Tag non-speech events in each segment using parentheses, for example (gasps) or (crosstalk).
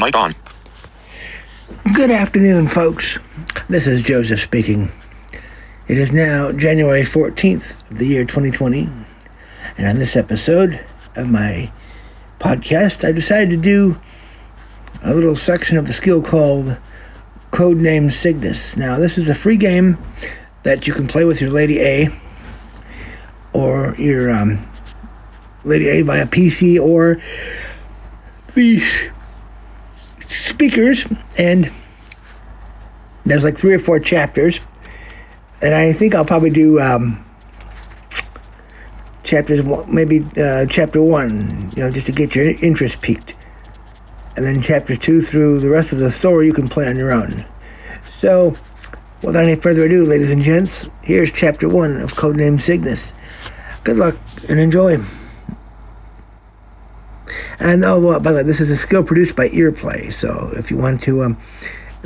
Mic on. Good afternoon, folks. This is Joseph speaking. It is now January 14th of the year 2020, and on this episode of my podcast, I decided to do a little section of the skill called Codename Cygnus. Now, this is a free game that you can play with your Lady A or your um, Lady A via PC or the speakers, and there's like three or four chapters, and I think I'll probably do um, chapters one, maybe uh, chapter one, you know, just to get your interest peaked, and then chapter two through the rest of the story you can play on your own. So, without any further ado, ladies and gents, here's chapter one of Codename Cygnus. Good luck and enjoy. And oh, well, by the way, this is a skill produced by Earplay. So if you want to um,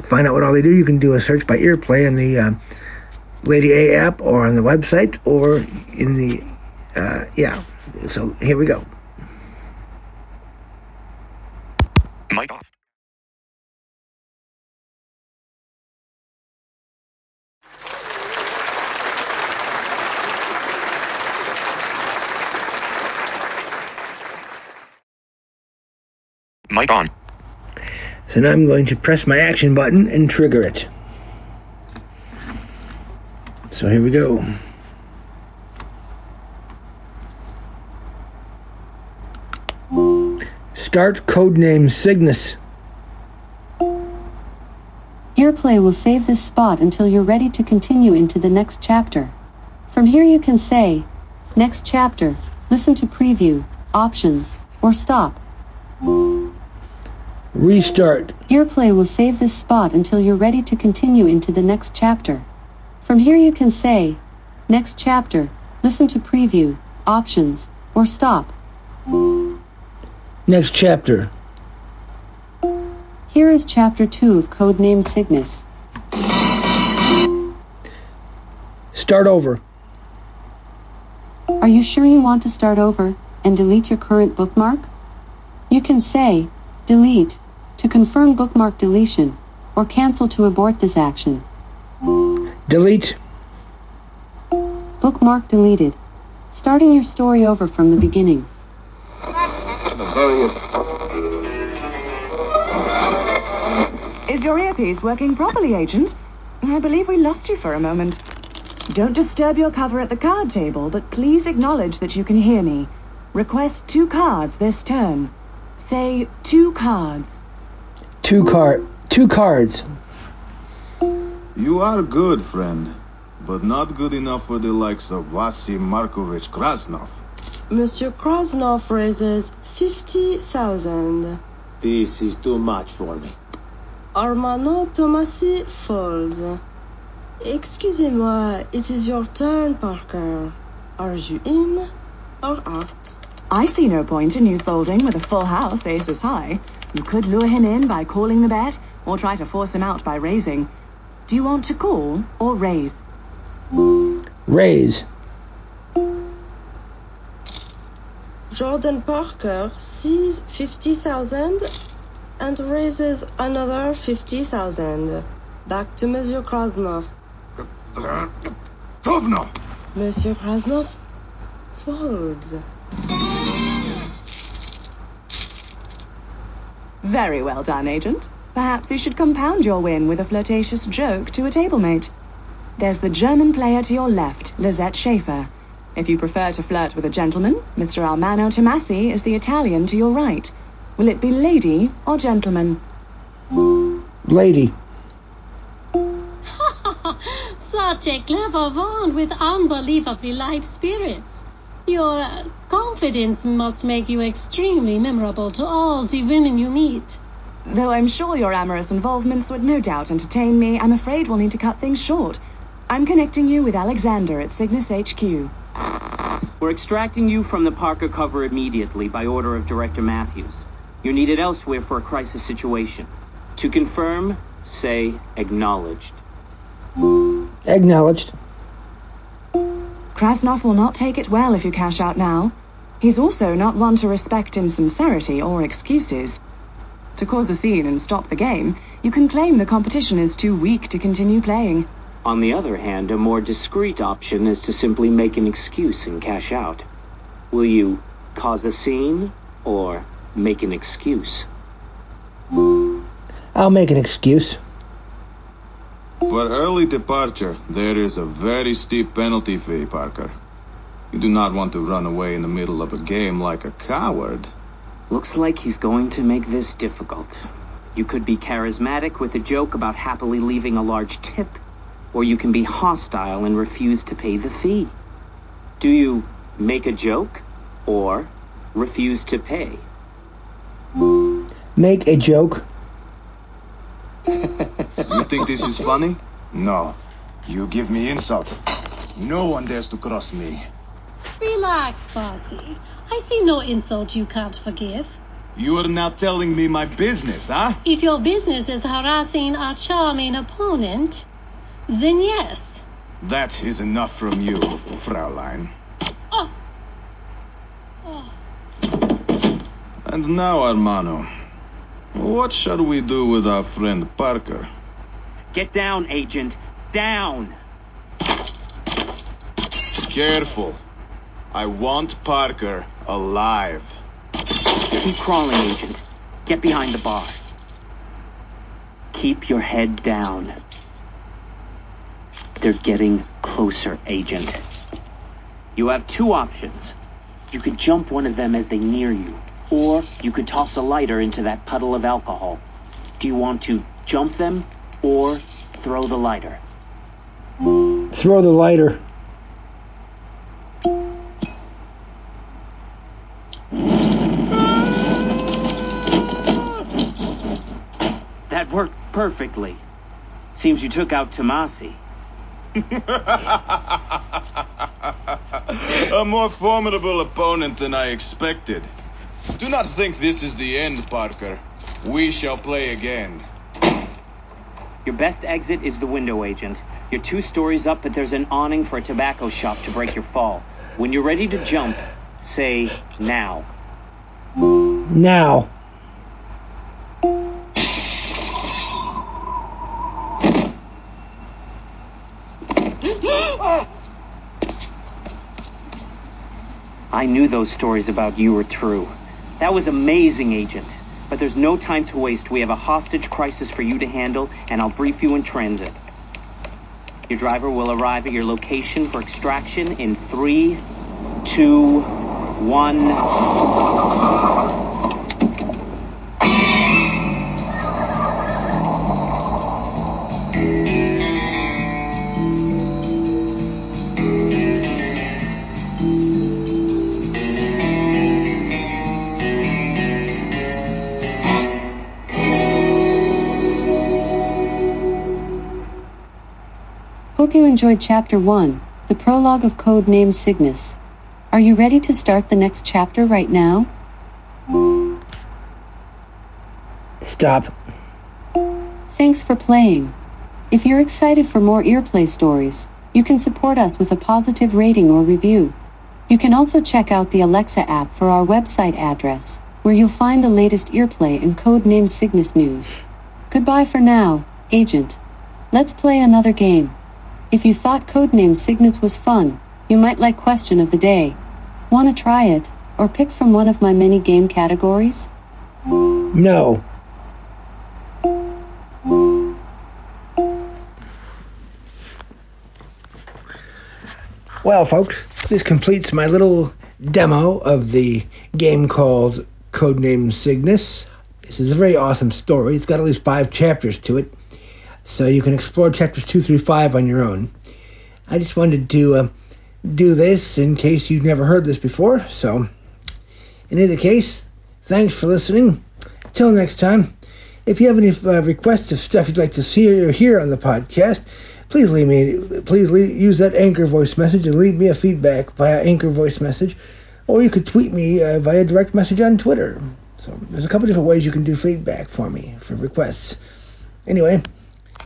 find out what all they do, you can do a search by Earplay in the uh, Lady A app or on the website or in the, uh, yeah. So here we go. Mic off. Mic on. So now I'm going to press my action button and trigger it. So here we go. Start codename Cygnus. Earplay will save this spot until you're ready to continue into the next chapter. From here you can say, Next chapter, listen to preview, options, or stop. Restart. Earplay will save this spot until you're ready to continue into the next chapter. From here you can say, Next chapter, listen to preview, options, or stop. Next chapter. Here is chapter 2 of Codename Cygnus. Start over. Are you sure you want to start over and delete your current bookmark? You can say, delete, to confirm bookmark deletion, or cancel to abort this action. Delete. Bookmark deleted. Starting your story over from the beginning. Is your earpiece working properly, Agent? I believe we lost you for a moment. Don't disturb your cover at the card table, but please acknowledge that you can hear me. Request two cards this turn. Say two cards. Two card. Two cards. You are good, friend, but not good enough for the likes of Vasi Markovich Krasnov. Monsieur Krasnov raises 50,000. This is too much for me. Armano Tomasi folds. Excusez-moi, it is your turn, Parker. Are you in or out? I see no point in you folding with a full house, aces high. You could lure him in by calling the bet, or try to force him out by raising. Do you want to call or raise? Raise. Jordan Parker sees 50,000 and raises another 50,000. Back to Monsieur Krasnov. Tovno! Monsieur Krasnov folds. Very well done, Agent. Perhaps you should compound your win with a flirtatious joke to a tablemate. There's the German player to your left, Lizette Schaefer. If you prefer to flirt with a gentleman, Mr. Armano Tomasi is the Italian to your right. Will it be lady or gentleman? Lady. (laughs) Such a clever wand with unbelievably light spirits. Your uh, confidence must make you extremely memorable to all the women you meet. Though I'm sure your amorous involvements would no doubt entertain me, I'm afraid we'll need to cut things short. I'm connecting you with Alexander at Cygnus HQ. We're extracting you from the Parker cover immediately by order of Director Matthews. You're needed elsewhere for a crisis situation. To confirm, say acknowledged. Acknowledged. Krasnov will not take it well if you cash out now. He's also not one to respect insincerity or excuses. To cause a scene and stop the game, you can claim the competition is too weak to continue playing. On the other hand, a more discreet option is to simply make an excuse and cash out. Will you cause a scene or make an excuse? I'll make an excuse. For early departure, there is a very steep penalty fee, Parker. You do not want to run away in the middle of a game like a coward. Looks like he's going to make this difficult. You could be charismatic with a joke about happily leaving a large tip, or you can be hostile and refuse to pay the fee. Do you make a joke or refuse to pay? Make a joke. (laughs) You think this is funny? No. You give me insult. No one dares to cross me. Relax, bossy. I see no insult you can't forgive. You are now telling me my business, huh? If your business is harassing our charming opponent, then yes. That is enough from you, Fraulein. Oh. Oh. And now, Armano, what shall we do with our friend Parker? Get down, Agent. Down! Careful. I want Parker alive. Keep crawling, Agent. Get behind the bar. Keep your head down. They're getting closer, Agent. You have two options. You could jump one of them as they near you, or you could toss a lighter into that puddle of alcohol. Do you want to jump them or throw the lighter? Throw the lighter. That worked perfectly. Seems you took out Tomasi. (laughs) A more formidable opponent than I expected. Do not think this is the end, Parker. We shall play again. Your best exit is the window, Agent. You're two stories up, but there's an awning for a tobacco shop to break your fall. When you're ready to jump, say now. Now. (gasps) I knew those stories about you were true. That was amazing, Agent. But there's no time to waste. We have a hostage crisis for you to handle, and I'll brief you in transit. Your driver will arrive at your location for extraction in three, two, one. Hope you enjoyed Chapter 1, the prologue of Code Name Cygnus. Are you ready to start the next chapter right now? Stop. Thanks for playing. If you're excited for more Earplay stories, you can support us with a positive rating or review. You can also check out the Alexa app for our website address, where you'll find the latest Earplay and Codename Cygnus news. Goodbye for now, Agent. Let's play another game. If you thought Codename Cygnus was fun, you might like Question of the Day. Want to try it, or pick from one of my many game categories? No. Well, folks, this completes my little demo of the game called Codename Cygnus. This is a very awesome story. It's got at least five chapters to it, so you can explore chapters two through five on your own. I just wanted to uh, do this in case you've never heard this before. So, in either case, thanks for listening. Till next time, if you have any uh, requests of stuff you'd like to see or hear on the podcast, please leave me. Please leave, use that Anchor voice message and leave me a feedback via Anchor voice message, or you could tweet me uh, via direct message on Twitter. So there's a couple different ways you can do feedback for me for requests. Anyway,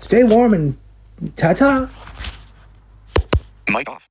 stay warm and ta ta. Mic off.